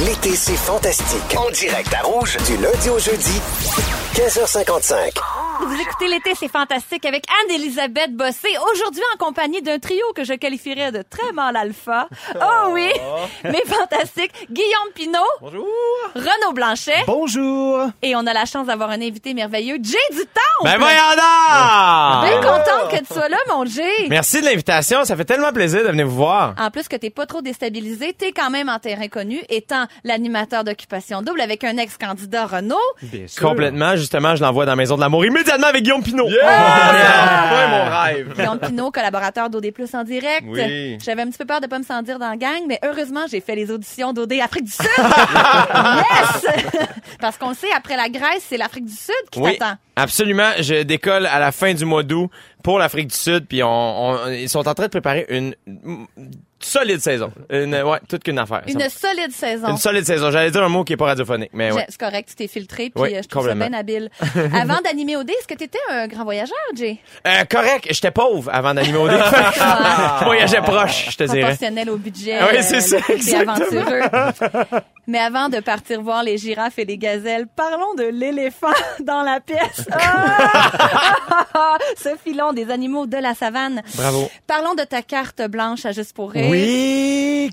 L'été, c'est fantastique. En direct à Rouge, du lundi au jeudi, 15h55. Vous écoutez l'été, c'est fantastique avec Anne-Elisabeth Bossé. Aujourd'hui, en compagnie d'un trio que je qualifierais de très mal alpha. Oh oui! Mais fantastique. Guillaume Pinault. Bonjour. Renaud Blanchet. Bonjour. Et on a la chance d'avoir un invité merveilleux, Jay du Temple. Ben voyons donc! Bien contente que tu sois là, mon Jay. Merci de l'invitation, ça fait tellement plaisir de venir vous voir. En plus que t'es pas trop déstabilisé, t'es quand même en terrain connu, étant l'animateur d'Occupation Double avec un ex-candidat Renaud. Bien sûr. Complètement, justement, je l'envoie dans la maison de l'amour immédiatement avec Guillaume Pinot. Ah! Ouais, mon rêve. Guillaume Pinot, collaborateur d'OD Plus en direct. Oui. J'avais un petit peu peur de pas me sentir dans la gang, mais heureusement, j'ai fait les auditions d'OD Afrique du Sud. yes! Parce qu'on sait, après la Grèce, c'est l'Afrique du Sud qui Oui, t'attend. absolument. Je décolle à la fin du mois d'août pour l'Afrique du Sud, puis on, on- ils sont en train de préparer une solide saison. Une, ouais, toute qu'une affaire. Une Ça- solide saison. une solide saison. J'allais dire un mot qui est pas radiophonique, mais ouais. C'est correct, tu t'es filtré, puis Oui, euh, je trouve ça bien habile. Avant d'animer OD, est-ce que tu étais un grand voyageur, Jay? Euh, correct, j'étais pauvre avant d'animer au dé. Je voyageais proche, je te dirais. Proportionnel au budget. Oui, c'est euh, ça, aventureux. Mais avant de partir voir les girafes et les gazelles, parlons de l'éléphant dans la pièce. Ah! Ce filon des animaux de la savane. Bravo. Parlons de ta carte blanche à Juste pour rire. Oui,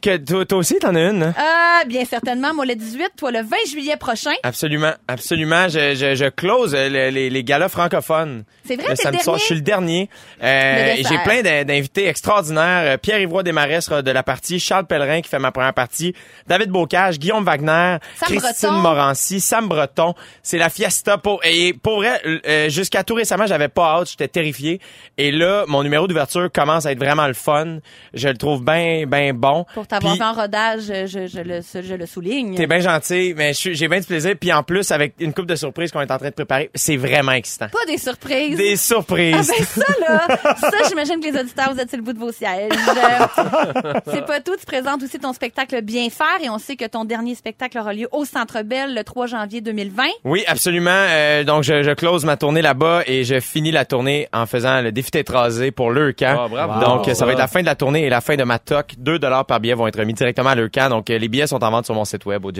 que toi, toi aussi t'en as une. hein? Ah, bien certainement. Moi, le 18, toi, le 20 juillet prochain. Absolument, absolument. Je, je, je close euh, le- les, les galas francophones. C'est vrai, le t'es samedi soir. Je suis le dernier. Euh, Le. J'ai plein d'in- d'invités extraordinaires. Euh, Pierre-Yvroy Desmarais sera de la partie, Charles Pellerin qui fait ma première partie, David Bocage, Guillaume Wagner, Sam Christine Breton. Morancy, Sam Breton. C'est la fiesta. Pour, et pour vrai, euh, jusqu'à tout récemment, j'avais pas hâte, j'étais terrifié. Et là, mon numéro d'ouverture commence à être vraiment le fun. Je le trouve bien, bien bon. Pour t'avoir fait en rodage, je, je, le, je le souligne. T'es bien gentil, mais j'ai bien du plaisir. Puis en plus, avec une coupe de surprises qu'on est en train de préparer, c'est vraiment excitant. Pas des surprises. Des Ah surprises. ben ça là, ça j'imagine que les auditeurs vous êtes sur le bout de vos sièges. Euh, C'est pas tout, tu présentes aussi ton spectacle Bien faire et on sait que ton dernier spectacle aura lieu au Centre Bell le 3 janvier 2020. Oui, absolument. Euh, donc, je, je close ma tournée là-bas et je finis la tournée en faisant le défi tétrasé pour le camp. Ah, bravo. Donc, Wow. ça va être la fin de la tournée et la fin de ma toc. 2 dollars par billet vont être mis directement à le camp. Donc, euh, les billets sont en vente sur mon site web au.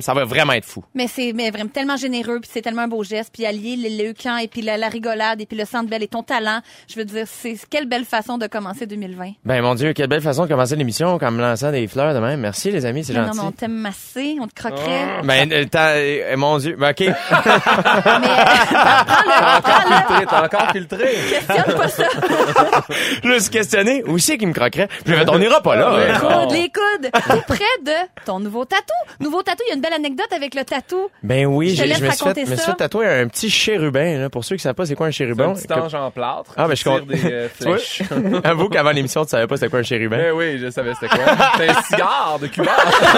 Ça va vraiment être fou. Mais c'est mais vraiment tellement généreux puis c'est tellement un beau geste puis allier le, le camp et puis la, la rigolade et puis le Centre Bell et ton talent. Je veux dire c'est quelle belle façon de commencer 2020. Ben, mon Dieu, quelle belle façon de commencer l'émission comme me lançant des fleurs de même. Merci, les amis, c'est Mais non, gentil. mais on t'aime massé, on te croquerait. Ben, euh, t'as- euh, mon Dieu. Ben, OK. Mais prends-le, prends-le. Filtré, t'as encore filtré. Questionne pas ça. je me suis questionné. Où c'est qui me croquerait? Puis, je vais, on ira pas là. Ouais. hein. coudes, les coudes. Tout près de ton nouveau tatou. Nouveau tatou, il y a une belle anecdote avec le tatou. Ben oui, Je te laisse je me suis fait, raconter me suis ça. fait tatouer un petit chérubin, là. Pour ceux qui savent pas c'est quoi un C'est chérubin. un petit ange en plâtre. Ah, ben, je comprends. tire des euh, flèches. Avoue qu'avant l'émission, tu savais pas c'était quoi un chérubin. Ben oui, je savais c'était quoi. C'est un cigare de Cuba.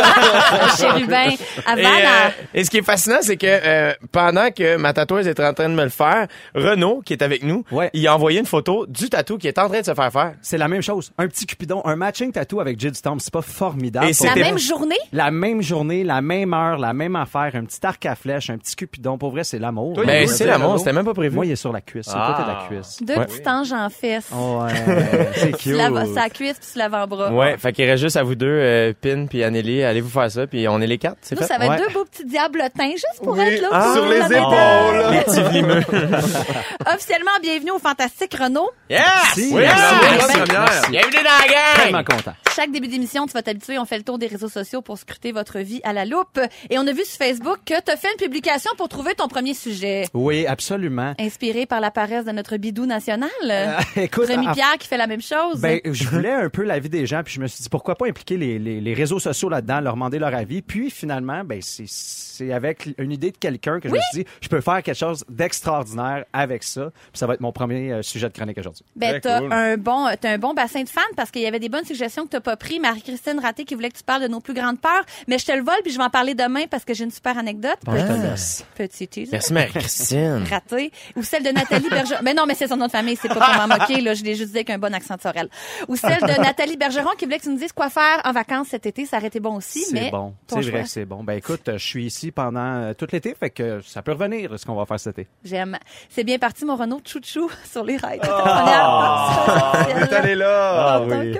Un chérubin. Avant Et, la- euh, et ce qui est fascinant, c'est que euh, pendant que ma tatoueuse était en train de me le faire, Renaud, qui est avec nous, Ouais. il a envoyé une photo du tatou qui est en train de se faire faire. C'est la même chose. Un petit cupidon, un matching tattoo avec Jill Storm, c'est pas formidable. Et la même journée? La même journée, la même heure, la même affaire, un petit arc à flèche, un petit cupidon. Pour vrai, c'est l'amour. Il Ben, est c'est l'amour, c'était même pas prévu. Moi, il est sur la cuisse, c'est Ah. côté de la cuisse. Deux Ouais. petits anges en fesses. Ouais, c'est Sur cute. la cuisse puis sur l'avant-bras. Ouais, fait qu'il reste juste à vous deux, euh, Pin puis Anneli, allez vous faire ça, puis on est les quatre, c'est Nous, fait? ça va être Ouais. deux beaux petits diablotins juste pour Oui. être là. Ah, sur les épaules. Les petits venimeux. Officiellement, bienvenue au Fantastique Renault. Yes! Merci. Oui, Merci. merci. Bienvenue dans la gang! Content. Chaque début d'émission, tu vas t'habituer, on fait le tour des réseaux sociaux pour scruter votre vie à la loupe. Et on a vu sur Facebook que tu as fait une publication pour trouver ton premier sujet. Oui, absolument. Inspiré par la paresse de notre bidou national. Euh, écoute, Rémi en- Pierre qui fait la même chose. Ben, je voulais un peu la vie des gens, puis je me suis dit pourquoi pas impliquer les, les, les réseaux sociaux là-dedans, leur demander leur avis. Puis finalement, ben c'est c'est avec une idée de quelqu'un que je me suis dit, je peux faire quelque chose d'extraordinaire avec ça. Puis ça va être mon premier euh, sujet de chronique aujourd'hui. Ben, t'as cool. un bon, t'as un bon bassin de fans parce qu'il y avait des bonnes suggestions que t'as pas pris. Marie-Christine Raté qui voulait que tu parles de nos plus grandes peurs. Mais je te le vole puis je vais en parler demain parce que j'ai une super anecdote. Bon, je te laisse. Petit teaser. Merci Marie-Christine. raté. Ou celle de Nathalie Bergeron. Mais non, mais c'est son nom de famille, c'est pas pour m'en moquer, là. Je l'ai juste dit avec un bon accent de Sorel. Ou celle de Nathalie Bergeron qui voulait que tu nous dises quoi faire en vacances cet été. Ça aurait été bon aussi, mais. C'est bon. C'est vrai que c'est bon. Ben écoute, je suis ici pendant euh, tout l'été, fait que ça peut revenir ce qu'on va faire cet été. J'aime. C'est bien parti, mon Renault chouchou sur les rails. On Oh! est allé là! Ah oui.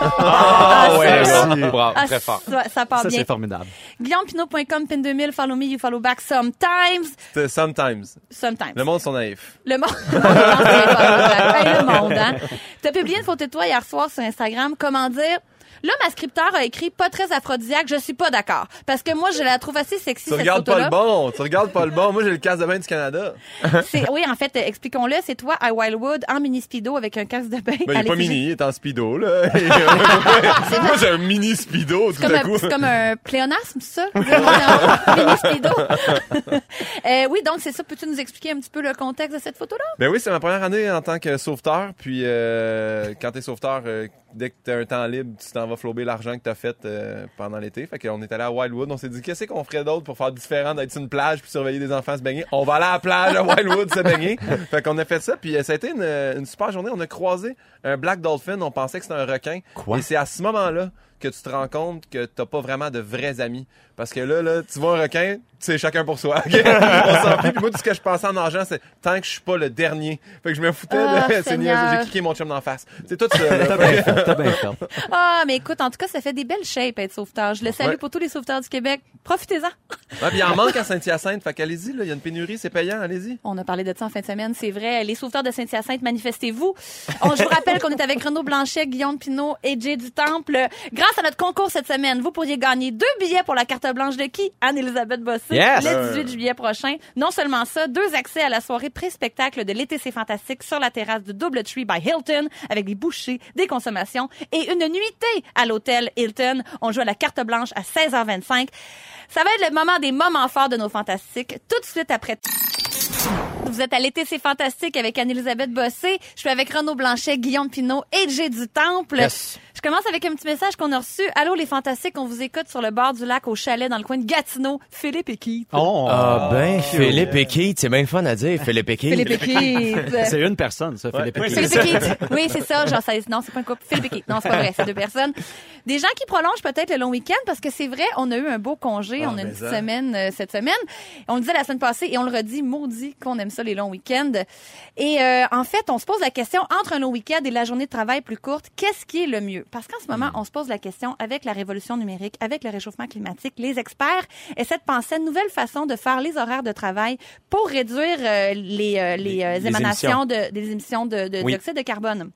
Ah, ouais, ça, bravo, bravo, Ah, très fort. ça, ça part Ça, bien. c'est formidable. GuillaumePinot.com, pin 2000, follow me, you follow back sometimes. C'est Sometimes. Sometimes. Le monde sont naïfs. Le monde. Non, c'est pas le monde, hein. T'as publié une photo de toi hier soir sur Instagram. Comment dire? Là, ma scripteur a écrit pas très aphrodisiaque. Je suis pas d'accord. Parce que moi, je la trouve assez sexy, Tu cette regardes pas le bon. Tu regardes pas le bon. Moi, j'ai le casque de bain du Canada. Oui, en fait, euh, expliquons-le. C'est toi à Wildwood en mini speedo avec un casque de bain. Ben, il est pas mini, il est en speedo, là. Moi, j'ai un mini speedo, tout C'est comme, à un, coup. c'est comme un pléonasme, ça? Mini speedo. Euh, oui, donc c'est ça. Peux-tu nous expliquer un petit peu le contexte de cette photo-là? Ben oui, c'est ma première année en tant que sauveteur. Puis euh, quand t'es sauveteur, euh, dès que t'as un temps libre, tu t'en vas flober l'argent que t'as fait euh, pendant l'été. Fait qu'on est allé à Wildwood. On s'est dit qu'est-ce qu'on ferait d'autre pour faire différent d'être sur une plage puis surveiller des enfants se baigner? On va aller à la plage à Wildwood se baigner. Fait qu'on a fait ça. Puis euh, ça a été une, une super journée. On a croisé un black dolphin. On pensait que c'était un requin. Quoi? Et c'est à ce moment-là que tu te rends compte que t'as pas vraiment de vrais amis. Parce que là, là, tu vois un requin, c'est chacun pour soi. On s'en fout. Puis moi, tout ce que je pensais en nageant, c'est tant que je suis pas le dernier. Fait que je me foutais Ah, de... niaiseux. J'ai cliqué mon chum d'en face. C'est tout ça. T'as bien fait, t'as bien fait. Ah, mais écoute, en tout cas, ça fait des belles shapes être sauveteur. Je le salue Ouais. pour tous les sauveteurs du Québec. Profitez-en. Ouais, puis il en manque à Saint-Hyacinthe. Fait qu'allez-y. Il y a une pénurie, c'est payant. Allez-y. On a parlé de ça en fin de semaine, c'est vrai. Les sauveteurs de Saint-Hyacinthe, manifestez-vous. On, je vous rappelle qu'on est avec Renaud Blanchet, Guillaume Pinot et Jay du Temple. Grâce à notre concours cette semaine, vous pourriez gagner deux billets pour la carte blanche de qui? Anne-Elisabeth Bossé. Yes! Le 18 juillet prochain. Non seulement ça, deux accès à la soirée pré-spectacle de l'été c'est fantastique sur la terrasse du Double Tree by Hilton avec des bouchées, des consommations et une nuitée à l'hôtel Hilton. On joue à la carte blanche à 16h25. Ça va être le moment des moments forts de nos fantastiques tout de suite après vous êtes à l'été, c'est fantastique avec Anne-Elisabeth Bossé. Je suis avec Renaud Blanchet, Guillaume Pinot et Jay du Temple. Yes. Je commence avec un petit message qu'on a reçu. Allô les fantastiques, on vous écoute sur le bord du lac au chalet dans le coin de Gatineau. Philippe et Keith. Oh, Ah ben, Philippe et Keith, c'est bien fun à dire, Philippe et Keith. Philippe et Keith. C'est une personne, ça, Philippe. Ouais. Keith. Philippe et Keith. Oui, c'est ça. Genre, ça, non, c'est pas un couple. Philippe et Keith. Non, c'est pas vrai. C'est deux personnes. Des gens qui prolongent peut-être le long week-end parce que c'est vrai, on a eu un beau congé. Ah, on a une petite ça. semaine euh, cette semaine. On le disait la semaine passée et on le redit, maudit qu'on aime ça les longs week-ends. Et euh, en fait, on se pose la question entre un long week-end et la journée de travail plus courte, qu'est-ce qui est le mieux? Parce qu'en ce moment, on se pose la question avec la révolution numérique, avec le réchauffement climatique, les experts essaient de penser à une nouvelle façon de faire les horaires de travail pour réduire euh, les, euh, les, euh, Les émanations de, des émissions de, de Oui. dioxyde de carbone.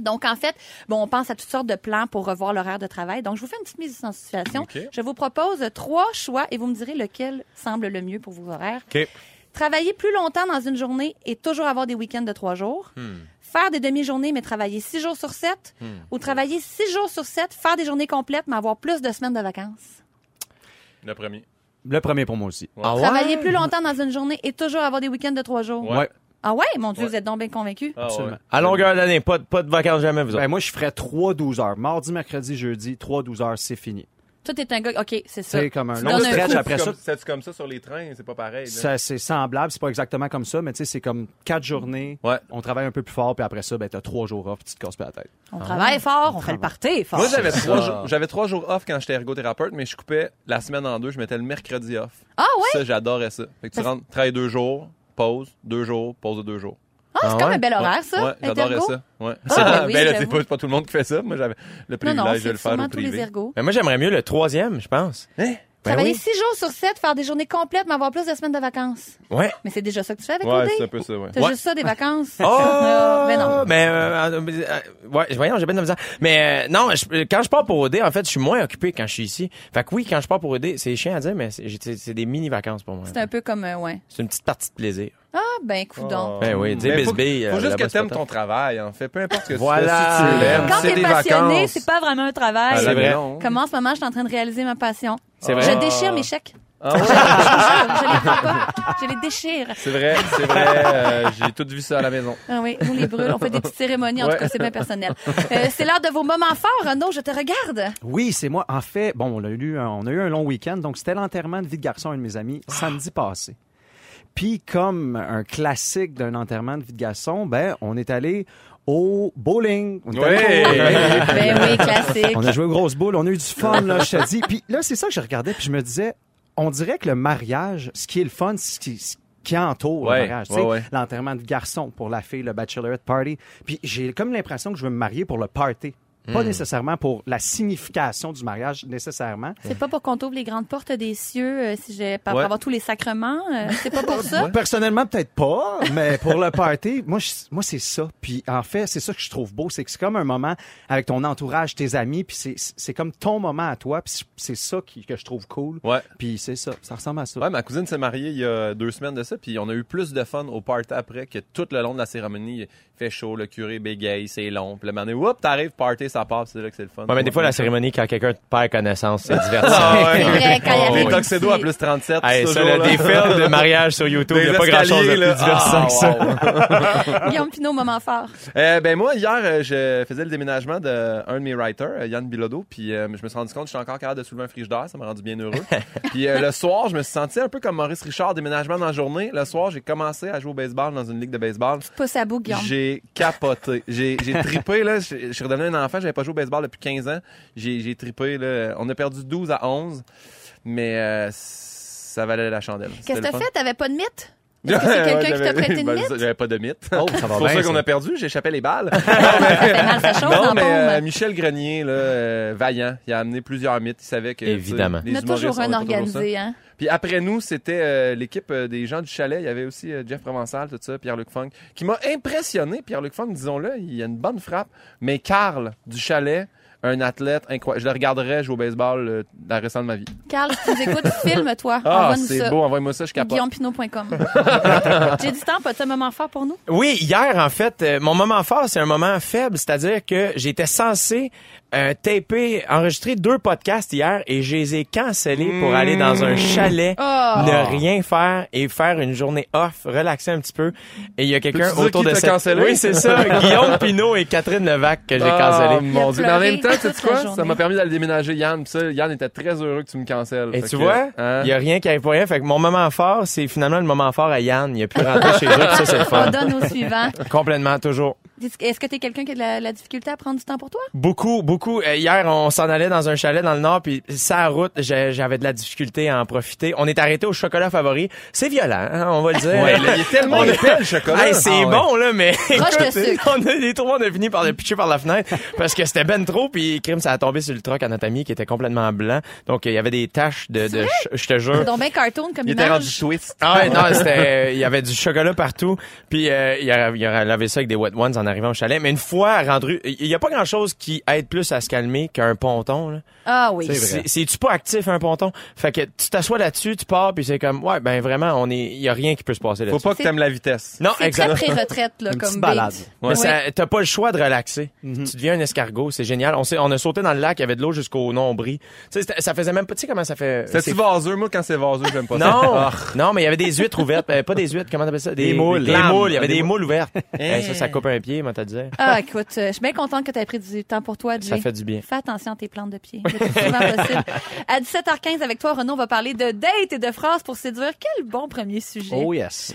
Donc, en fait, bon, on pense à toutes sortes de plans pour revoir l'horaire de travail. Donc, je vous fais une petite mise en situation. Je vous propose trois choix et vous me direz lequel semble le mieux pour vos horaires. Travailler plus longtemps dans une journée et toujours avoir des week-ends de trois jours. Faire des demi-journées, mais travailler six jours sur sept. Ou travailler six jours sur sept, faire des journées complètes, mais avoir plus de semaines de vacances. Le premier. Le premier pour moi aussi. Ah ouais? Travailler plus longtemps dans une journée et toujours avoir des week-ends de trois jours. Ouais. Ah ouais? Mon Dieu, Ouais. vous êtes donc bien convaincus. Ah, ouais. Absolument. À longueur d'année, pas, de- pas de vacances jamais, vous. Ben, moi, je ferais 3-12 heures. Mardi, mercredi, jeudi, 3-12 heures, c'est fini. Toi, t'es un gars, OK, c'est ça. C'est comme un Tu long un stretch après ça. C'est comme ça sur les trains, c'est pas pareil. Ça, c'est semblable, c'est pas exactement comme ça, mais tu sais, c'est comme quatre journées. Ouais. On travaille un peu plus fort, puis après ça, ben, t'as trois jours off, puis tu te casses pas la tête. On travaille fort, on fait le party fort. Moi, j'avais trois, j'avais trois jours off quand j'étais ergothérapeute, mais je coupais la semaine en deux. Je mettais le mercredi off. Ah ouais? Ça, j'adorais ça. Fait que tu rentres, travailles deux jours, pause, deux jours, pause de deux jours. Ah, c'est Ah comme ouais? un bel horaire, ça. ouais, j'adorais ça. Ouais. Ah, ben oui, ben là, c'est pas, tout le monde qui fait ça. Moi, j'avais le privilège non, de le faire au tous les privé. ergots. Mais moi, j'aimerais mieux le troisième, je pense. Ben Travailler oui. six jours sur sept, faire des journées complètes, mais avoir plus de semaines de vacances. Ouais. Mais c'est déjà ça que tu fais avec Ouais, c'est un peu ça, ouais. T'as Ouais. juste ça, des vacances? Oh! mais non. Mais, euh, euh, euh, ouais, voyons, j'ai bien de la misère. Mais, euh, non, je- quand je pars pour OD, en fait, je suis moins occupé quand je suis ici. Fait que oui, quand je pars pour OD, c'est chiant à dire, mais c'est des mini-vacances pour moi. C'est un peu comme, euh, ouais. C'est une petite partie de plaisir. Ah, ben, coudon. Ben oui, dis Mais faut, bisbille. faut euh, juste que là-bas, c'est t'aimes pas ton travail, en fait. Peu importe ce que Voilà. tu fais, si tu l'aimes, Quand c'est t'es des passionné, vacances. c'est pas vraiment un travail. À la C'est vrai. maison. Comme en ce moment, je suis en train de réaliser ma passion. C'est vrai. Je déchire mes chèques. Ah ouais? Je, je les prends pas. Je les déchire. C'est vrai, c'est vrai. euh, J'ai tout vu ça à la maison. Ah oui, on les brûle. On fait des petites cérémonies. En Ouais. tout cas, c'est bien personnel. Euh, c'est l'heure de vos moments forts. Renaud, je te regarde. Oui, c'est moi. En fait, bon, on a eu un, on a eu un long week-end, donc c'était l'enterrement de vie de garçon, un de mes amis, samedi passé. Puis, comme un classique d'un enterrement de vie de garçon, ben, on est allé au bowling. On est allé Ouais. au bowling. Ben oui, classique. On a joué aux grosses boules, on a eu du fun, là, je te dis. Puis là, c'est ça que je regardais, puis je me disais, on dirait que le mariage, ce qui est le fun, c'est ce qui, ce qui entoure Ouais, le mariage. Ouais, ouais. L'enterrement de garçon pour la fille, le bachelorette party. Puis j'ai comme l'impression que je veux me marier pour le party. Pas nécessairement pour la signification du mariage, nécessairement. C'est pas pour qu'on t'ouvre les grandes portes des cieux, euh, si j'ai pas pour Ouais. avoir tous les sacrements. euh, c'est pas pour ça? Personnellement, peut-être pas, mais pour le party, moi, je- moi c'est ça. Puis en fait, c'est ça que je trouve beau, c'est que c'est comme un moment avec ton entourage, tes amis, puis c'est, c'est comme ton moment à toi, puis c'est ça qui, que je trouve cool. Ouais. Puis c'est ça, ça ressemble à ça. Ouais, ma cousine s'est mariée il y a deux semaines de ça, puis on a eu plus de fun au party après que tout le long de la cérémonie. Il fait chaud, le curé bégaye, c'est long. Puis le moment donné, whoop, t'arrives, party, ça part, c'est là que c'est le fun. Ouais, mais des fois, la cérémonie, quand quelqu'un te perd connaissance, c'est divertissant. Ah ouais. Quand il petits- à plus 37, Hey, ce ça, films de mariage sur YouTube, il Des n'y a pas grand-chose de plus divertissant Ah, que ça. wow. Guillaume Pinot, moment fort. Euh, ben moi, hier, euh, je faisais le déménagement d'un de, de mes writers, euh, Yann Bilodeau, puis euh, je me suis rendu compte que j'étais encore capable de soulever un frigidaire, ça m'a rendu bien heureux. puis euh, le soir, je me suis senti un peu comme Maurice Richard, déménagement dans la journée. Le soir, j'ai commencé à jouer au baseball dans une ligue de baseball. Pouce à bout, Guillaume. J'ai capoté. J'ai trippé, là. Je je suis redevenu un enfant. J'avais pas joué au baseball depuis 15 ans. J'ai j'ai trippé, là. On a perdu 12 à 11, mais euh, ça valait la chandelle. Qu'est-ce que t'as fait? T'avais pas de mythe? Est-ce que c'est quelqu'un Ouais, qui t'a j'avais- prêté une ben, mythe? J'avais pas de mythe. Oh, ça va C'est pour bien, ça qu'on a perdu. J'échappais les balles. Ça fait mal sa chose non, mais euh. Michel Grenier, là, euh, vaillant, il a amené plusieurs mythes. Il savait que. tu sais, Évidemment. les On a toujours un toujours organisé, hein? Puis après nous, c'était euh, l'équipe euh, des gens du chalet. Il y avait aussi euh, Jeff Provençal, tout ça, Pierre-Luc Funk, qui m'a impressionné. Pierre-Luc Funk, disons-le, il a une bonne frappe. Mais Carl du chalet, un athlète incroyable. Je le regarderais jouer au baseball euh, dans le restant de ma vie. Carl, si tu nous écoutes, filme-toi. Ah, Envoie-nous c'est ça. beau, envoie-moi ça, je capote. GuillaumePinot.com. J'ai du temps, as-tu un moment fort pour nous? Oui, hier, en fait, euh, mon moment fort, c'est un moment faible, c'est-à-dire que j'étais censé euh, taper, enregistrer deux podcasts hier et je les ai cancellés pour aller dans un chalet, Oh. ne rien faire et faire une journée off, relaxer un petit peu. Et il y a quelqu'un autour de cette... cancellé? Oui, c'est ça, Guillaume Pinot et Catherine Levac que j'ai Ah, cancellé. mon Dieu. Mais en même temps, toute sais quoi? Ça m'a permis d'aller déménager Yann. Ça, Yann était très heureux que tu me cancelles. Et tu que, vois, hein? il y a rien qui arrive pour rien. Fait que mon moment fort, c'est finalement le moment fort à Yann. Il a pu rentrer chez eux, puis ça, c'est le On donne au suivant. Complètement, toujours. Est-ce que t'es quelqu'un qui a de la, la difficulté à prendre du temps pour toi? Beaucoup, beaucoup. Euh, hier, on s'en allait dans un chalet dans le nord, puis sa route, j'ai- j'avais de la difficulté à en profiter. On est arrêté au chocolat favori. C'est violent, hein, on va le dire. Ouais, là, il est tellement épais, le chocolat. Hey, c'est Ah ouais. bon là, mais écoute, on a les trois, on a fini par le pitcher par la fenêtre parce que c'était ben trop, puis crime, ça a tombé sur le truck à notre ami qui était complètement blanc. Donc il y avait des taches de, de je te jure. C'est donc bien cartoon comme Il était rendu twist. Ah ouais, non, c'était, il y avait du chocolat partout, puis euh, il, a, il a lavé ça avec des wet ones en arrivant au chalet. Mais une fois rendu, il y a pas grand chose qui aide plus à se calmer qu'un ponton. Là. Ah oui. C'est vrai. C'est, c'est-tu pas actif un ponton? Fait que tu t'assois là-dessus, tu pars, puis c'est comme, ouais, ben vraiment, on est, il y a rien qui peut se passer Faut là-dessus. pas que C'est- t'aimes la vitesse. Non, C'est très exact. pré-retraite, là, Une comme balade. Mais Ouais. ça- t'as pas le choix de relaxer. Tu deviens un escargot, c'est génial. On, s'est, on a sauté dans le lac, il y avait de l'eau jusqu'au nombril. Tu sais, c'était- ça faisait même pas, tu sais comment ça fait. C'est-tu vaseux? Moi, quand c'est vaseux, j'aime pas ça. Non, Ah. non, mais il y avait des huîtres ouvertes. Euh, pas des huîtres, comment t'appelles ça? Des moules. Des moules. Il y avait Des des moules. moules ouvertes. Hey, ça, ça coupe un pied, moi, t'as dit. Ah, écoute, euh, je suis bien contente que tu aies pris du temps pour toi, Jay. Ça fait du bien. Fais attention à tes plantes de pied. Le plus souvent possible. À 17h15, avec toi, Renaud, on va parler de date et de phrases pour séduire. Quel bon premier sujet. Oh yes.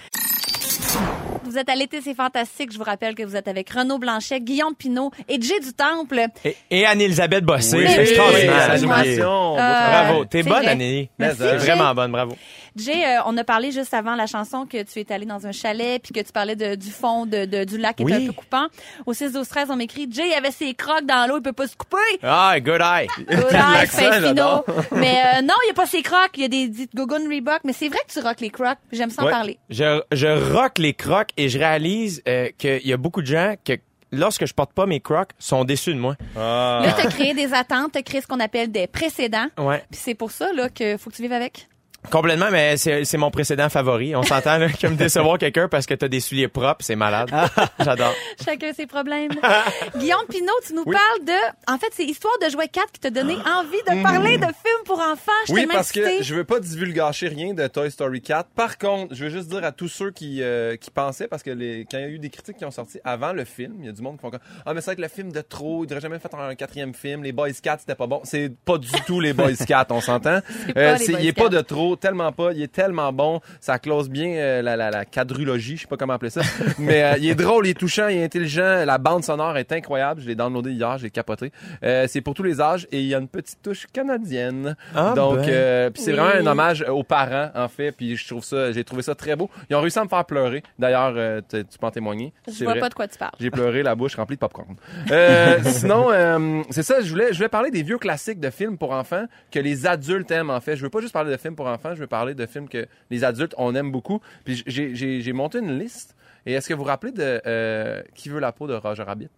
Vous êtes à l'été, c'est fantastique. Je vous rappelle que vous êtes avec Renaud Blanchet, Guillaume Pinot et Jay du Temple. Et, et Anne-Elisabeth Bossé. Oui, c'est extraordinaire. Animation. Euh, Bravo. T'es bonne, vrai. Annie. Merci, T'es vraiment bonne, bravo. Jay, euh, on a parlé juste avant la chanson que tu es allé dans un chalet puis que tu parlais de- du fond de, de- du lac qui Oui. était un peu coupant. Au 6 12 13 on m'écrit Jay avait ses crocs dans l'eau, il peut pas se couper. Ah, good eye. Good eye, fin finaux. Mais euh, non, il y a pas ses crocs, il y a des, des Gogun Reebok, mais c'est vrai que tu rock les crocs. J'aime ça en Ouais. parler. Je, je rock les crocs et je réalise euh, qu'il y a beaucoup de gens que lorsque je porte pas mes crocs sont déçus de moi. Ah. Là, tu as créé des attentes, tu as créé ce qu'on appelle des précédents. Ouais. Puis c'est pour ça là que faut que tu vives avec. Complètement, mais c'est c'est mon précédent favori. On s'entend là, comme décevoir quelqu'un parce que t'as des souliers propres, c'est malade. J'adore. Chacun ses problèmes. Guillaume Pinot, tu nous parles de... En fait, c'est Histoire de jouet 4 qui t'a donné envie de parler de films pour enfants. Je Oui, parce que je veux pas divulgacher rien de Toy Story 4. Par contre, je veux juste dire à tous ceux qui, euh, qui pensaient, parce que les, quand il y a eu des critiques qui ont sorti avant le film, il y a du monde qui font comme Ah, mais c'est vrai que le film de trop, il devrait jamais faire un quatrième film. Les Boys 4, c'était pas bon. C'est pas du tout les Boys 4, on s'entend. pas Boys il est pas 4. de trop, tellement pas. Il est tellement bon. Ça close bien euh, la, la, la quadrologie, je sais pas comment appeler ça. mais euh, il est drôle, il est touchant, il est intelligent. La bande sonore est incroyable. Je l'ai downloadé hier, j'ai capoté. Euh, c'est pour tous les âges et il y a une petite touche canadienne. Ah, Donc, ben. euh, puis c'est Oui. vraiment un hommage aux parents, en fait. Puis je trouve ça, j'ai trouvé ça très beau. Ils ont réussi à me faire pleurer. D'ailleurs, euh, tu peux en témoigner. Je vois vrai. pas de quoi tu parles. J'ai pleuré, la bouche remplie de popcorn. Euh, sinon, euh, c'est ça, je voulais, je voulais parler des vieux classiques de films pour enfants que les adultes aiment, en fait. Je veux pas juste parler de films pour enfants, je veux parler de films que les adultes, on aime beaucoup. Puis j'ai, monté une liste. Et est-ce que vous vous rappelez de euh, Qui veut la peau de Roger Rabbit?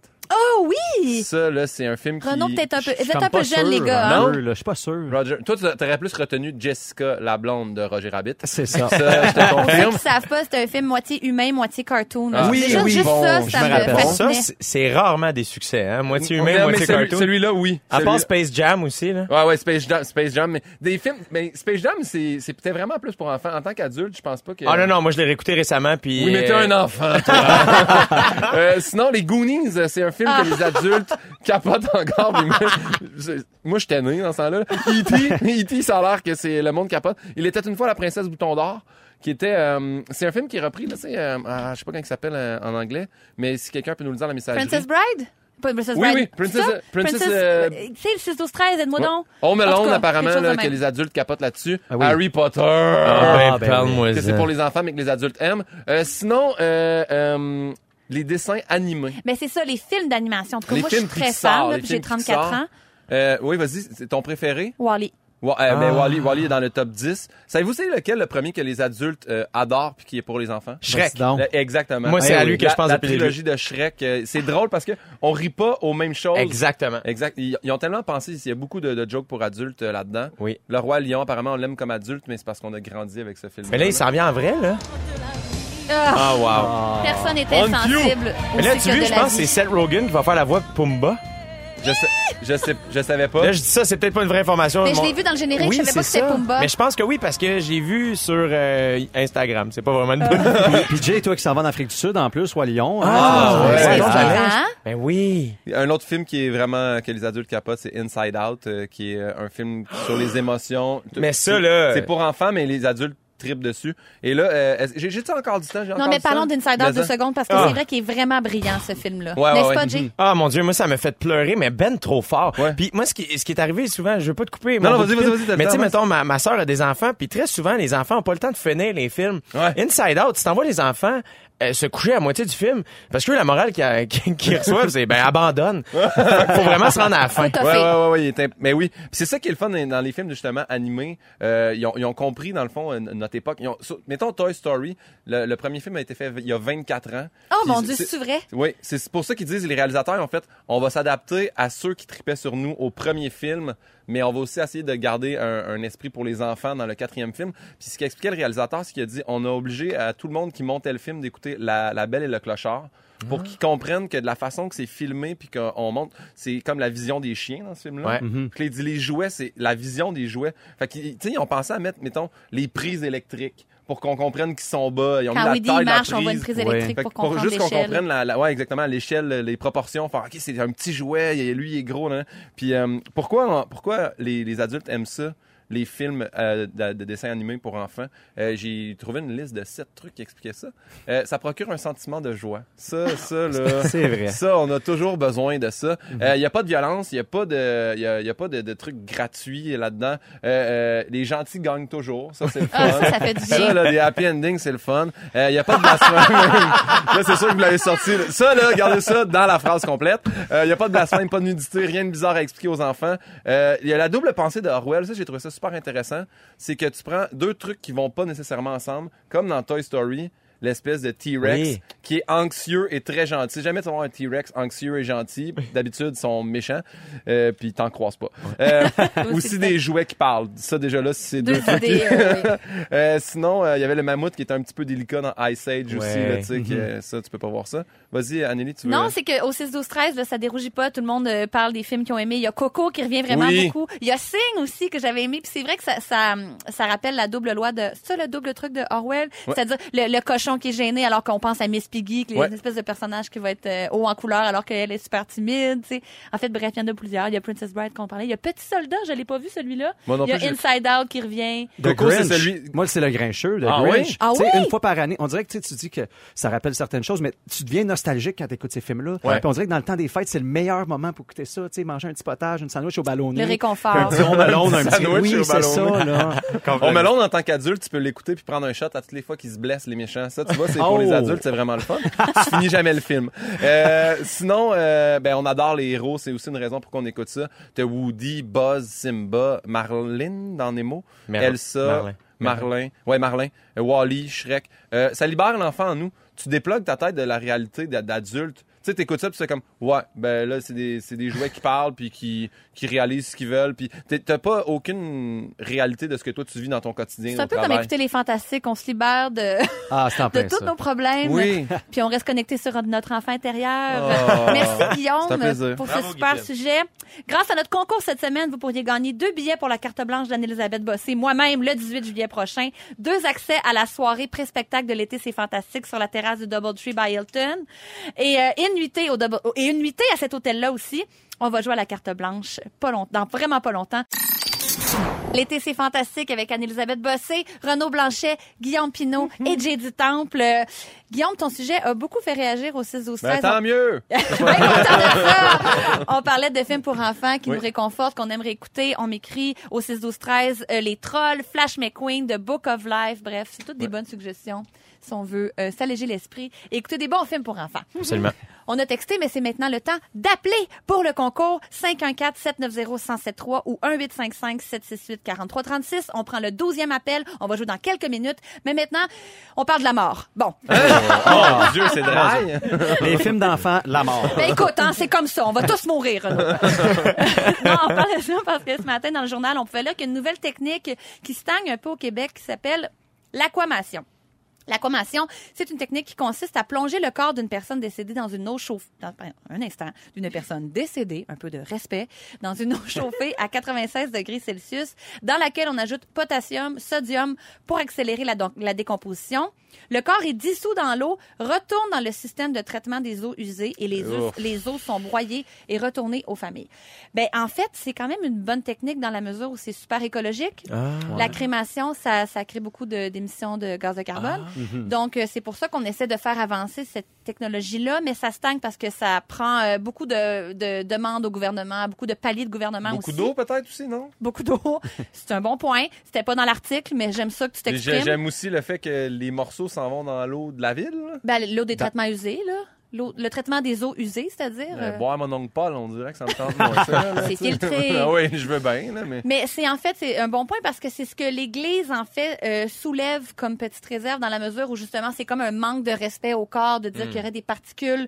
Oh oui! Ça, là, c'est un film qui... Renaud, peut-être un peu... Un peu pas jeunes, les gars. un hein? Non? Je suis pas sûr. Roger... Toi, tu aurais plus retenu Jessica, la blonde de Roger Rabbit. C'est ça. Ça, je te Pour ceux confirme. qui savent pas, c'est un film moitié humain, moitié cartoon. là. Ah. Oui, oui, juste bon, ça, je ça me me, rappelle. Ça, fascinait. c'est- c'est rarement des succès, hein. Moitié humain, mais moitié celui- cartoon. Celui-là, oui. À part Celui-là- Space Jam aussi, là. Ouais, ouais, Space Jam, Space Jam, mais des films, mais Space Jam, c'est, c'est peut-être vraiment plus pour enfants. En tant qu'adulte, je pense pas que. Ah non, non, moi je l'ai réécouté récemment, puis... Oui, mais t'es euh, un enfant, toi. Euh, sinon, les Goonies, euh, c'est un film que les adultes capotent encore. puis moi, je- moi, j'étais né dans ce temps-là. E.T., E.T., ça a l'air que c'est le monde capote. Il était une fois la princesse Bouton d'Or, qui était... euh, c'est un film qui est repris, là, c'est... euh, ah, je sais pas comment il s'appelle euh, en anglais, mais si quelqu'un peut nous le dire dans la messagerie. Princess Bride? Pas Princess Oui, Bride. oui, Princess- C'est ça? Princess, euh, Tu sais, le 6 12 13 aide-moi Ouais. donc. Home Alone, apparemment, là, que les adultes capotent là-dessus. Ah oui. Harry Potter. Ah, ben, Ah, ben parle-moi que c'est pour les enfants, mais que les adultes aiment. Euh, sinon, euh, euh, les dessins animés. Mais c'est ça, les films d'animation. En tout cas, Les moi, je suis films très fan, là, les puis j'ai films 34 Pixar. ans. Euh, oui, vas-y, c'est ton préféré? Wally. Wa- euh, ben, Ah. Wally, Wally est dans le top 10. Savez-vous c'est lequel le premier que les adultes euh, adorent puis qui est pour les enfants? Shrek. Donc. Le- exactement. Moi, c'est à lui que La- je pense La trilogie de Shrek, euh, c'est drôle parce que on rit pas aux mêmes choses. Exactement. Exact. Ils, ils ont tellement pensé, il y a beaucoup de, de jokes pour adultes euh, là-dedans. Oui. Le roi lion, apparemment, on l'aime comme adulte, mais c'est parce qu'on a grandi avec ce film. Mais là, il s'en vient en vrai, là. Ah, Ah, wow. personne n'est On insensible Mais là, tu vois, je pense que c'est. Seth Rogen qui va faire la voix de Pumba. Je sais, je sais, je savais pas. Là, je dis ça, c'est peut-être pas une vraie information. Mais je l'ai vu dans le générique, Oui, je savais pas que c'est c'était. Pumba. Mais je pense que oui, parce que j'ai vu sur euh, Instagram. C'est pas vraiment une bonne Euh. Puis Jay, toi qui s'en vas en Afrique du Sud en plus, ou à Lyon. Ah, hein, ouais. C'est j'allais- différent. Ben oui. Un autre film qui est vraiment que les adultes capotent, c'est Inside Out, euh, qui est un film sur les émotions. Mais ça, là- c'est pour enfants, mais les adultes tripent dessus. Et là, euh, j'ai j'ai encore du temps? j'ai Non, encore mais parlons d'Inside Out Mais deux secondes parce que Ah. c'est vrai qu'il est vraiment brillant, ce film-là. Ouais, N'est-ce ouais. pas, Jay? Ah mon dieu, moi ça m'a fait pleurer, mais ben trop fort. Ouais. Puis moi ce qui, ce qui est arrivé souvent, je veux pas te couper. Non, non, vas-y, vas-y, vas-y, Mais tu sais, mettons, ma, ma soeur a des enfants, puis très souvent les enfants ont pas le temps de finir les films. Ouais. Inside Out, si t'envoies les enfants euh, se coucher à moitié du film, parce que la morale qu'ils qu'ils- qu'ils reçoivent, c'est ben abandonne. Faut vraiment se rendre à la fin. Ouais, fait. ouais, ouais, ouais, mais oui. C'est ça qui est le fun dans les films justement animés. Euh, ils, ont, ils ont compris dans le fond euh, notre époque. Ils ont, mettons Toy Story, le, le premier film a été fait il y a 24 ans. Oh mon Dieu, c'est- c'est vrai? Oui, c'est pour ça qu'ils disent les réalisateurs en fait, on va s'adapter à ceux qui tripaient sur nous au premier film, mais on va aussi essayer de garder un, un esprit pour les enfants dans le quatrième film. Puis ce qu'expliquait le réalisateur, c'est qu'il a dit on a obligé à tout le monde qui montait le film d'écouter la, la Belle et le Clochard pour qu'ils comprennent que de la façon que c'est filmé puis qu'on monte, c'est comme la vision des chiens dans ce film-là. Ouais. Il dit les jouets, c'est la vision des jouets. Fait qu'ils, tu sais, ils ont pensé à mettre, mettons, les prises électriques pour qu'on comprenne qu'ils sont bas. Ils ont mis Quand la Woody taille de la marche, on voit une prise. prise Ouais. électrique Fait pour pour juste qu'on comprenne la, la- ouais exactement l'échelle les proportions faire ok c'est un petit jouet lui il est gros là. puis euh, pourquoi pourquoi les, les adultes aiment ça? Les films euh, de, de dessins animés pour enfants Euh, j'ai trouvé une liste de sept trucs qui expliquaient ça Euh, ça procure un sentiment de joie ça ça là C'est vrai. ça, on a toujours besoin de ça. Il Mhm. n'y a pas de violence, il n'y a pas de, y a, y a pas de, de trucs gratuits là-dedans. Euh, euh, les gentils gagnent toujours, ça c'est le fun. Ah, ça, ça fait du Ça, bien. là, des happy endings, c'est le fun. Il n'y a pas de blasphème. là, c'est sûr que vous l'avez sorti. là. Ça, là, gardez ça dans la phrase complète. Il n'y a pas de blasphème, pas de nudité, rien de bizarre à expliquer aux enfants. Il y a la double pensée de Orwell. Ça, j'ai trouvé ça super intéressant. C'est que tu prends deux trucs qui vont pas nécessairement ensemble, comme dans Toy Story. L'espèce de T-Rex Oui. qui est anxieux et très gentil. Si jamais tu vas voir un T-Rex anxieux et gentil, d'habitude, ils sont méchants, euh, puis t'en croises pas. Euh, aussi des jouets qui parlent. Ça, déjà là, c'est deux trucs. idées. euh. Euh, sinon, euh, il y avait le mammouth qui était un petit peu délicat dans Ice Age aussi. Là, que, ça, tu peux pas voir ça. Vas-y, Anneli, tu veux... Non, c'est qu'au 6 12 13 là, ça dérougit pas, tout le monde euh, parle des films qu'ils ont aimés. Il y a Coco qui revient vraiment Oui. beaucoup. Il y a Sing aussi que j'avais aimé, puis c'est vrai que ça, ça ça rappelle la double loi de c'est ça le double truc de Orwell, Ouais. c'est-à-dire le, le cochon qui est gêné alors qu'on pense à Miss Piggy, qui est Ouais. une espèce de personnage qui va être euh, haut en couleur alors qu'elle est super timide. En fait, bref, il y en a plusieurs, il y a Princess Bride qu'on parlait, il y a Petit Soldat, je l'ai pas vu celui-là. Moi non il y a Inside Out qui revient. The Coco, c'est Grinch. celui- Moi, c'est le Grincheux, le Ah Grinch. oui? Ah oui? Une fois par année, on dirait que tu dis que ça rappelle certaines choses, mais tu deviens nostalgique quand tu écoutes ces films-là. Ouais. Puis on dirait que dans le temps des fêtes, c'est le meilleur moment pour écouter ça. Tu sais, manger un petit potage, une sandwich au ballonné. Le réconfort. Un petit Home Alone, un petit... Sandwich Oui, au c'est ça, là. On Alone, en tant qu'adulte, tu peux l'écouter puis prendre un shot à toutes les fois qu'ils se blessent, les méchants. Ça, tu vois, c'est pour Oh. les adultes, c'est vraiment le fun. tu finis jamais le film. Euh, sinon, euh, ben, on adore les héros. C'est aussi une raison pour qu'on écoute ça. T'as Woody, Buzz, Simba, Marlin dans Nemo, Mer- Elsa, Marlin. Marlin. Ouais, Marlin. Euh, Wally, Shrek. Euh, ça libère l'enfant en nous. Tu déplugues ta tête de la réalité d'a- d'adulte. Tu sais, t'écoutes ça puis c'est comme, ouais, ben là, c'est des, c'est des jouets qui parlent puis qui, qui réalisent ce qu'ils veulent puis t'as pas aucune réalité de ce que toi tu vis dans ton quotidien. C'est un peu comme écouter les fantastiques, on se libère de Ah, de tous nos problèmes. Oui. Puis on reste connecté sur notre enfant intérieur. Oh. Merci Guillaume pour Bravo, ce super Guillaume. sujet. Grâce à notre concours cette semaine, vous pourriez gagner deux billets pour la carte blanche d'Anne-Elisabeth Bossé, moi-même le 18 juillet prochain, deux accès à la soirée pré-spectacle de l'été c'est fantastique sur la terrasse du Doubletree by Hilton et euh, une nuitée au Double- et une nuitée à cet hôtel-là aussi. On va jouer à la carte blanche pas longtemps, dans vraiment pas longtemps. L'été, c'est fantastique avec Anne-Elisabeth Bossé, Renaud Blanchet, Guillaume Pinault et J.D. Temple. Euh, Guillaume, ton sujet a beaucoup fait réagir au 6 12 Ben, 13 tant mieux. Bien content de ça. On parlait de films pour enfants qui Oui. nous réconfortent, qu'on aimerait écouter. On m'écrit au 6 12 13 euh, Les Trolls, Flash McQueen, The Book of Life. Bref, c'est toutes des bonnes suggestions si on veut euh, s'alléger l'esprit et écouter des bons films pour enfants. Absolument. On a texté, mais c'est maintenant le temps d'appeler pour le concours 514-790-1073 ou 1855-768-4336. On prend le 12e appel. On va jouer dans quelques minutes. Mais maintenant, on parle de la mort. Bon. Oh mon Dieu, c'est drôle. Les films d'enfants, la mort. Ben écoute, hein, c'est comme ça. On va tous mourir, non, on parle de ça parce que ce matin, dans le journal, on pouvait lire qu'il y a une nouvelle technique qui stagne un peu au Québec qui s'appelle l'aquamation. L'aquamation, c'est une technique qui consiste à plonger le corps d'une personne décédée dans une eau chauffée, dans, pardon, un instant, d'une personne décédée, un peu de respect, dans une eau chauffée à 96 degrés Celsius, dans laquelle on ajoute potassium, sodium pour accélérer la décomposition. Le corps est dissous dans l'eau, retourne dans le système de traitement des eaux usées et les, os- les eaux sont broyées et retournées aux familles. Ben, en fait, c'est quand même une bonne technique dans la mesure où c'est super écologique. La crémation, ça, ça crée beaucoup d'émissions de, gaz de carbone. Donc, euh, c'est pour ça qu'on essaie de faire avancer cette technologie-là, mais ça stagne parce que ça prend euh, beaucoup de, de demandes au gouvernement, beaucoup de paliers de gouvernement Beaucoup aussi. d'eau peut-être aussi, non? Beaucoup d'eau. c'est un bon point. C'était pas dans l'article, mais j'aime ça que tu t'exprimes. J'aime aussi le fait que les morceaux s'en vont dans l'eau de la ville. Ben, l'eau des traitements usés, là. Le traitement des eaux usées, c'est-à-dire. Euh, euh, boire mon oncle Paul, on dirait que ça me tente moins ça. C'est filtré. ah oui, je veux bien, là, mais... Mais c'est en fait c'est un bon point parce que c'est ce que l'Église en fait euh, soulève comme petite réserve dans la mesure où justement c'est comme un manque de respect au corps de dire Mm. qu'il y aurait des particules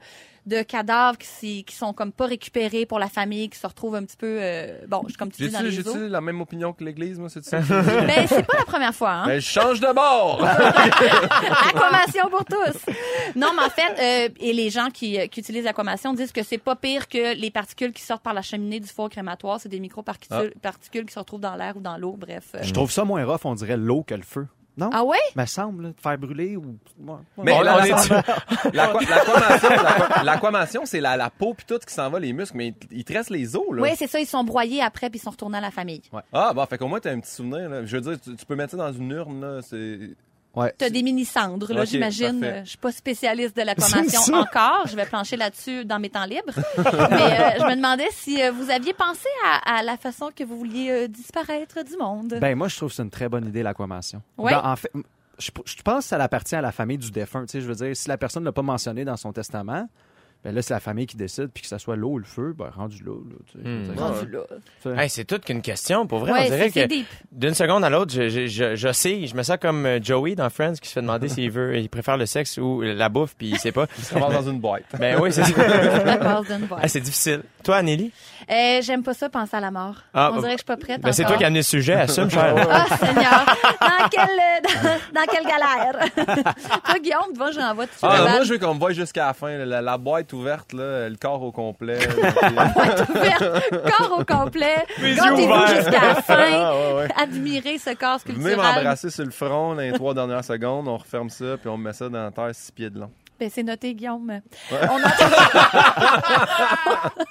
de cadavres qui, sont comme pas récupérées pour la famille qui se retrouvent un petit peu euh, bon comme tu dis dans J'ai-tu les j'ai-tu la même opinion que l'Église, moi, c'est ça? Ben c'est pas la première fois hein. ben, je change de bord! Aquamation pour tous. Non, mais en fait, euh, et les gens qui, euh, qui utilisent l'aquamation disent que c'est pas pire que les particules qui sortent par la cheminée du four crématoire. C'est des micro-particules particules qui se retrouvent dans l'air ou dans l'eau. Bref. euh. Je trouve ça moins rough, on dirait l'eau que le feu. Non? Ah ouais? Me semble, là, de faire brûler ou. Ouais, ouais. Mais On- la- on la- est- l'aqua- l'aquamation, l'aqua- l'aquamation, c'est la, la peau puis tout qui s'en va, les muscles, mais ils te restent les os, là. Oui, c'est ça. Ils sont broyés après puis ils sont retournés à la famille. Ah, bah, fait qu'au moins, t'as un petit souvenir, là. Je veux dire, tu, tu peux mettre ça dans une urne, là, c'est... Ouais. T'as des mini-cendres, là, j'imagine. Euh, Je suis pas spécialiste de C'est ça. encore. Je vais plancher là-dessus dans mes temps libres. Mais euh, je me demandais si euh, vous aviez pensé à, à la façon que vous vouliez euh, disparaître du monde. Ben, moi, je trouve que c'est une très bonne idée, l'aquamation. Ouais. Ben, en fait, je, je pense que ça appartient à la famille du défunt. Tu sais, je veux dire, si la personne ne l'a pas mentionné dans son testament, Ben là, c'est la famille qui décide, puis que ça soit l'eau ou le feu, ben rendu là. là, tu sais. Hmm. Hey, c'est toute qu'une question. Pour vrai, Ouais, on dirait que d'une seconde à l'autre, je, je, je, je sais, je me sens comme euh, Joey dans Friends qui se fait demander s'il veut, il préfère le sexe ou la bouffe, puis il sait pas. Ça va dans une boîte. Ben oui, c'est ça. Ah, c'est difficile. Toi, Anneli? Euh, J'aime pas ça, penser à la mort. Ah, On dirait que je suis pas prête Ben, c'est toi qui as amené le sujet, assume, cher. Ah, Seigneur! Dans quelle, dans, dans quelle galère? Toi, Guillaume, tu vois, j'envoie tout de suite Ah, moi, je veux qu'on me voie jusqu'à la fin. La, la boîte ouverte, là, le corps au complet. là, ouverte, corps au complet. Ouverts. jusqu'à la fin. Ah, ouais, ouais. Admirez ce corps Venez sculptural. m'embrasser sur le front dans les trois dernières secondes. On referme ça, puis on met ça dans la terre six pieds de long. Ben, c'est noté, Guillaume. On, entend...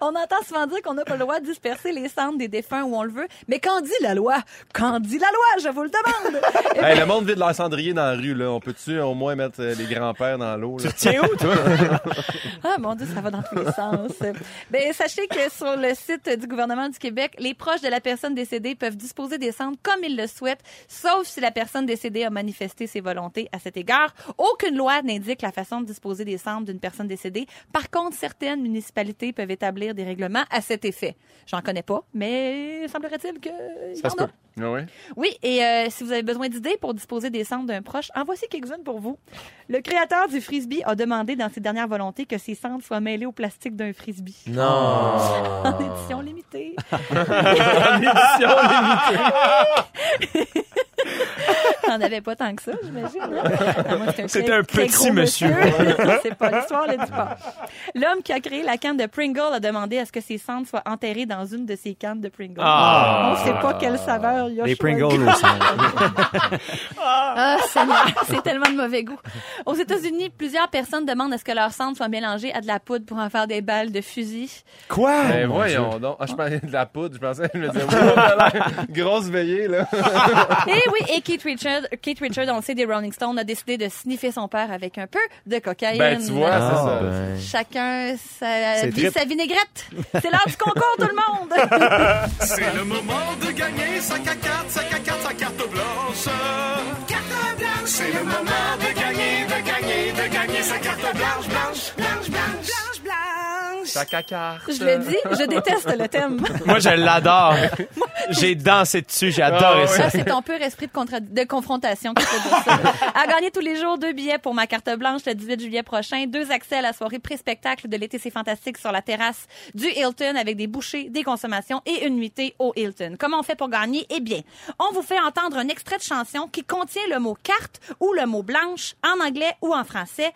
on entend souvent dire qu'on n'a pas le droit de disperser les cendres des défunts où on le veut. Mais qu'en dit la loi? Qu'en dit la loi? Je vous le demande. Le monde vide leur cendrier dans la rue, là. On peut-tu au moins mettre euh, les grands-pères dans l'eau, là? Tiens où, toi? Ah mon Dieu, ça va dans tous les sens. Ben, sachez que sur le site du gouvernement du Québec, les proches de la personne décédée peuvent disposer des cendres comme ils le souhaitent, sauf si la personne décédée a manifesté ses volontés à cet égard. Aucune loi n'indique la façon de disposer des cendres d'une personne décédée. Par contre, certaines municipalités peuvent établir des règlements à cet effet. J'en connais pas, mais semblerait-il que y Ça en se a. peut. Ah ouais? Oui, et euh, si vous avez besoin d'idées pour disposer des cendres d'un proche, en voici quelques-unes pour vous. Le créateur du frisbee a demandé dans ses dernières volontés que ses cendres soient mêlées au plastique d'un frisbee. Non. En édition limitée. T'en avais pas tant que ça, j'imagine. hein? Un C'était un très petit gros monsieur. C'est pas l'histoire, le dit pas. L'homme qui a créé la canne de Pringle a demandé à ce que ses cendres soient enterrées dans une de ses cannes de Pringle. Ah. On sait pas quelle saveur il y a. Les. Pringles. Ah, Seigneur, c'est tellement de mauvais goût. Aux États-Unis, plusieurs personnes demandent à ce que leur cendres soient mélangées à de la poudre pour en faire des balles de fusil. Quoi? Ben voyons donc. Ah, je parlais de la poudre. Je pensais, je me disais, l'air grosse veillée, là. Et oui, et Keith Richards, Keith Richards, on le sait, des Rolling Stones, a décidé de sniffer son père avec un peu de cocaïne. Ben, tu vois, Ah, ça. ben. Chacun sa, vit sa vinaigrette. C'est l'heure du concours, tout le monde! C'est le moment de gagner sa carte, sa carte, sa carte blanche. Carte blanche. C'est le moment de gagner, de gagner, de gagner sa carte blanche, blanche, blanche, blanche, blanche, Je le dis, je déteste le thème. Moi, je l'adore. J'ai dansé dessus, j'ai adoré Ah, ouais. ça. Ça, c'est ton pur esprit de, contra- de confrontation qui fait dire ça. À gagner tous les jours deux billets pour ma carte blanche le 18 juillet prochain, deux accès à la soirée pré-spectacle de l'été c'est fantastique sur la terrasse du Hilton avec des bouchées, des consommations et une nuitée au Hilton. Comment on fait pour gagner? Eh bien, on vous fait entendre un extrait de chanson qui contient le mot carte ou le mot blanche en anglais ou en français.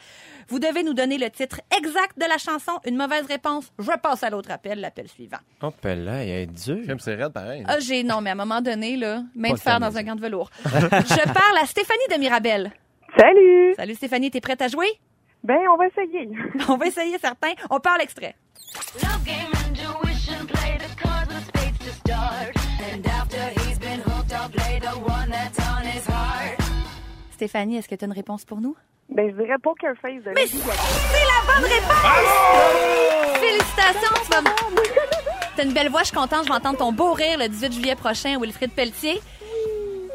Vous devez nous donner le titre exact de la chanson. Une mauvaise réponse, je passe à l'autre appel, l'appel suivant. Oh, ben là, il est dur. Crème, C'est raide, pareil. Ah, j'ai non, mais à un moment donné, là, main de fer dans un gant de velours. Je parle à Stéphanie de Mirabel. Salut! Salut Stéphanie, t'es prête à jouer? Ben, on va essayer. On va essayer certains. On part l'extrait. Love game Stéphanie, est-ce que tu as une réponse pour nous? Ben, je dirais Poker Face de Mais c'est la bonne réponse! Félicitations, tu vas... T'as une belle voix, je suis contente, je vais entendre ton beau rire le 18 juillet prochain, Wilfrid Pelletier.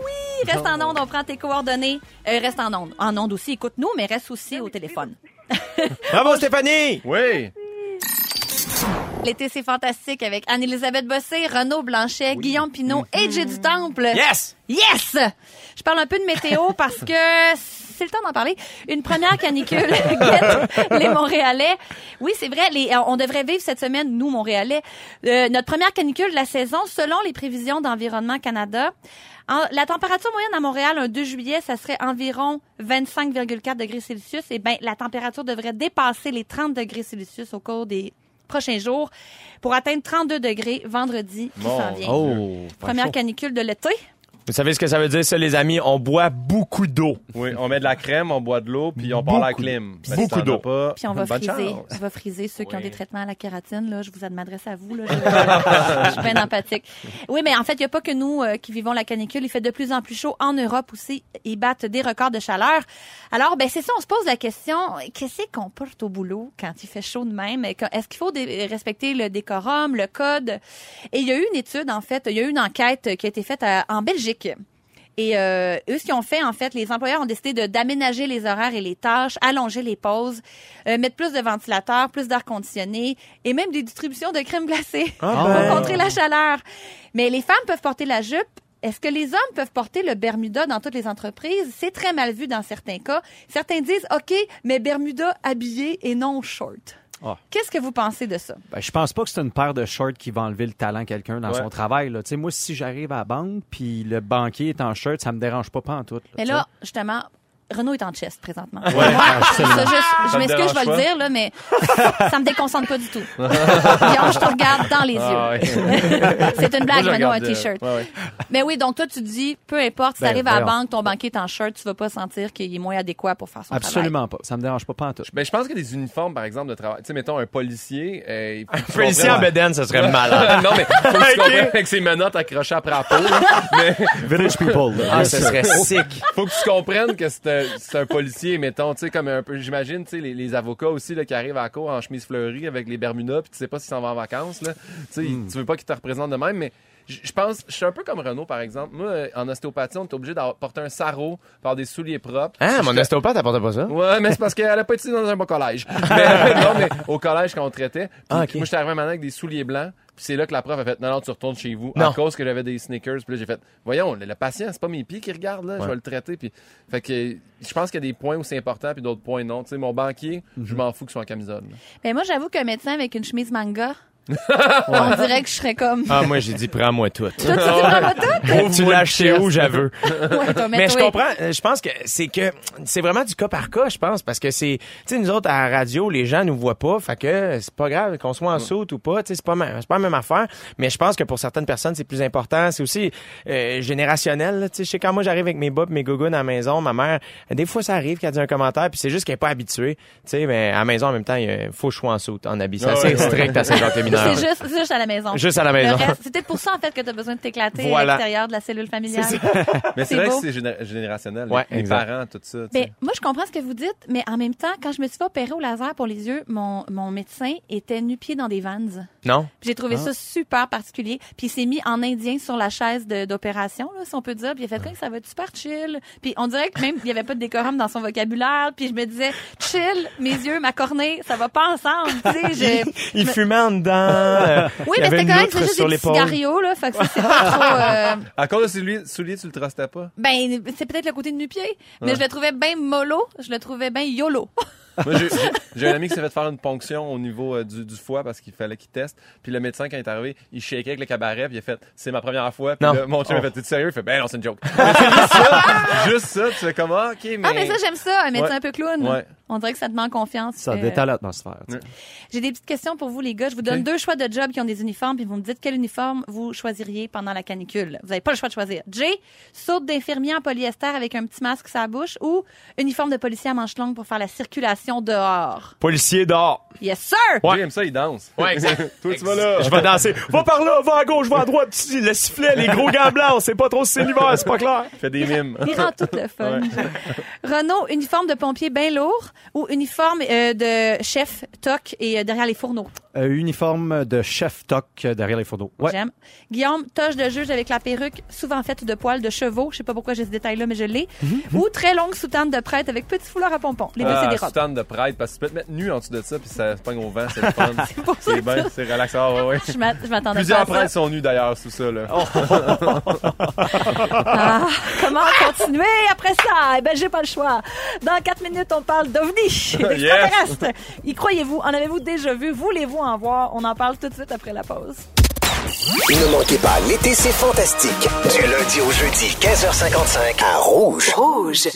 Oui, reste en onde, on prend tes coordonnées. Euh, reste en onde. En onde aussi, écoute-nous, mais reste aussi au téléphone. Bravo, Stéphanie! Oui. L'été, c'est fantastique avec Anne-Élisabeth Bossé, Renaud Blanchet, Guillaume Pinot et Jay du Temple. Yes! Yes! Je parle un peu de météo parce que c'est le temps d'en parler. Une première canicule guette les Montréalais. Oui, c'est vrai, les, euh, on devrait vivre cette semaine, nous, Montréalais, euh, notre première canicule de la saison selon les prévisions d'Environnement Canada. En- la température moyenne à Montréal, un 2 juillet, ça serait environ 25,4 degrés Celsius. Et ben, la température devrait dépasser les 30 degrés Celsius au cours des prochains jours pour atteindre 32 degrés vendredi qui s'en vient. Oh, Première canicule de l'été. Vous savez ce que ça veut dire, ça, les amis? On boit beaucoup d'eau. Oui, on met de la crème, on boit de l'eau, puis on part à la clim. Ben, Beaucoup si d'eau. pas, Puis on va bonne friser, chance. on va friser ceux qui ont Oui. des traitements à la kératine. Là, je vous m'adresse à vous. Là, je, je suis bien empathique. Oui, mais en fait, il n'y a pas que nous euh, qui vivons la canicule. Il fait de plus en plus chaud en Europe aussi. Ils battent des records de chaleur. Alors, ben c'est ça. On se pose la question qu'est-ce qu'on porte au boulot quand il fait chaud de même? Est-ce qu'il faut dé- respecter le décorum, le code? Et il y a eu une étude en fait. Il y a eu une enquête qui a été faite à- en Belgique. Et euh, eux, ce qu'ils ont fait, en fait, les employeurs ont décidé de d'aménager les horaires et les tâches, allonger les pauses, euh, mettre plus de ventilateurs, plus d'air conditionné et même des distributions de crème glacée Ah pour ben. contrer la chaleur. Mais les femmes peuvent porter la jupe. Est-ce que les hommes peuvent porter le Bermuda dans toutes les entreprises? C'est très mal vu dans certains cas. Certains disent, OK, mais Bermuda habillé et non short. Ah. Qu'est-ce que vous pensez de ça? Ben, je pense pas que c'est une paire de shorts qui va enlever le talent à quelqu'un dans Ouais. son travail. Là. Tu sais, Moi, si j'arrive à la banque puis le banquier est en shirt, ça me dérange pas, pas en tout. Mais là, justement, Renaud est en chest présentement. Ouais, absolument. ça, je m'excuse, je vais le dire, là, mais ça me déconcentre pas du tout. Guillaume, je te regarde dans les Ah, yeux. ouais. C'est une blague, Moi, Renaud, un euh, t-shirt. ouais, ouais. Mais oui, donc toi, tu dis, peu importe, si Ben, t'arrives à la banque, ton banquier est en shirt, tu vas pas sentir qu'il est moins adéquat pour faire son travail. Absolument pas. Ça me dérange pas, pas en tout. Ben, je pense que des uniformes, par exemple, de travail. Tu sais, mettons un policier. Euh, tu Policier en bedaine, ça serait malade. non, mais faut que tu avec ses menottes accrochées après la peau. là. Mais Village people. là. Ah, ça serait sick. faut que tu comprennes que c'est un, c'est un policier, mettons, tu sais, comme un peu, j'imagine, tu sais, les, les avocats aussi, là, qui arrivent à la cour en chemise fleurie avec les Bermudas, puis tu sais pas s'ils s'en vont en vacances, là. Tu sais, Hmm. tu veux pas qu'ils te représentent de même, mais je je pense, je suis un peu comme Renaud, par exemple. Moi, euh, en ostéopathie, on est obligé d'avoir porter un sarrau, par des souliers propres. Ah, mon ostéopathe apportait pas ça? Ouais, mais c'est parce qu'elle a pas été dans un bon collège. Mais, non, mais au collège, quand on traitait, puis Ah, ok. moi, j'étais arrivé un matin avec des souliers blancs, puis c'est là que la prof a fait, non, non, tu retournes chez vous, Non. à cause que j'avais des sneakers. Puis là, j'ai fait, voyons, le, le patient, c'est pas mes pieds qui regardent, là, je vais le traiter. Puis, fait que je pense qu'il y a des points où c'est important, puis d'autres points non. Tu sais, mon banquier, je m'en fous qu'il soit en camisole. là. Mais moi, j'avoue qu'un médecin avec une chemise manga, on dirait que je serais comme... Ah, moi, j'ai dit, prends-moi tout. Toi, tu dis vraiment tout? tu l'as acheté où, j'avoue? Ouais, Mais je comprends. euh, Je pense que c'est que c'est vraiment du cas par cas, je pense, parce que c'est, tu sais, nous autres à la radio, les gens nous voient pas, fait que c'est pas grave qu'on soit en saute ou pas, tu sais, c'est pas c'est pas la même affaire. Mais je pense que pour certaines personnes, c'est plus important. C'est aussi euh, générationnel. Tu sais, je sais quand moi j'arrive avec mes pis mes gougounes à la maison, ma mère, des fois ça arrive qu'elle dit un commentaire, puis c'est juste qu'elle est pas habituée. Tu sais, mais à la maison en même temps, il y a- faut que je sois en saute, en habit. C'est assez strict à Saint-Jean-Témineur. C'est juste, c'est juste à la maison. Juste à la maison. C'est peut-être pour ça, en fait, que tu as besoin de t'éclater Voilà. à l'extérieur de la cellule familiale. Mais C'est vrai beau. que c'est géné- générationnel. Ouais, les exact. parents, tout ça. Mais moi, je comprends ce que vous dites, mais en même temps, quand je me suis fait opérer au laser pour les yeux, mon, mon médecin était nu-pied dans des vans. Non? J'ai trouvé ça super particulier. Puis il s'est mis en indien sur la chaise d'opération, si on peut dire. Puis il a fait comme ça va être super chill. Puis on dirait que même il y avait pas de décorum dans son vocabulaire. Puis je me disais chill, mes yeux, ma cornée, ça va pas ensemble. Je- Il fumait en dedans. Euh, Oui, mais c'était correct, c'est juste des petits là. Fait que ça, c'est pas trop. euh, À cause de souliers, souliers, tu le trustais pas? Ben, c'est peut-être le côté de nu-pied, mais je le trouvais bien mollo, je le trouvais bien yolo. Moi, j'ai- un ami qui s'est fait faire une ponction au niveau euh, du, du foie parce qu'il fallait qu'il teste. Puis le médecin, quand il est arrivé, il shakeait avec le cabaret, puis il a fait C'est ma première fois. Puis mon chum a Oh. fait T'es sérieux? Il fait Ben non, c'est une joke. Juste ça. Juste ça. Tu fais comment Ok, mais. Ah, mais ça, j'aime ça, un médecin Ouais. un peu clown. Ouais. On dirait que ça te met confiance. Ça Euh, détale l'atmosphère. tu sais. J'ai des petites questions pour vous, les gars. Je vous donne deux choix de job qui ont des uniformes, puis vous me dites quel uniforme vous choisiriez pendant la canicule. Vous n'avez pas le choix de choisir. Jay, saute d'infirmier en polyester avec un petit masque sur la bouche ou uniforme de policier à manches longues pour faire la circulation dehors? Policier dehors. Yes, sir! Jay aime ça, il danse. Ouais, exact. Toi, tu vas là. Je vais danser. Va par là, va à gauche, va à droite. Tu- Le sifflet, les gros gants blancs, on sait pas trop si c'est l'hiver, c'est pas clair. Fais des mimes. Il rend tout le fun. Renaud, uniforme de pompier bien lourd ou uniforme euh, de chef toc et euh, derrière les fourneaux? Euh, uniforme de chef toc euh, derrière les fourneaux. Ouais. J'aime. Guillaume, toche de juge avec la perruque souvent faite de poils de chevaux. Je sais pas pourquoi j'ai ce détail-là, mais je l'ai. Ou très longue soutane de prêtre avec petit foulard à pompons. Les deux, c'est Ah, des robes. soutane de prêtre, parce que tu peux te mettre nu en dessous de ça, puis ça se pogne au vent, c'est le fun. pour ça c'est bien, ça- c'est relaxant. Ouais, ouais. Je m'a- je m'attendais pas Plusieurs à ça. prêtres sont nus d'ailleurs sous ça. Là. Ah, comment continuer après ça? Eh ben, j'ai pas le choix. Dans quatre minutes, on parle d'OVNI, d'extraterrestres. Y croyez-vous? En avez-vous déjà vu? Voulez-vous en voir? On en parle tout de suite après la pause. Ne manquez pas, l'été c'est fantastique. Du lundi au jeudi, 15h55 à Rouge. Rouge.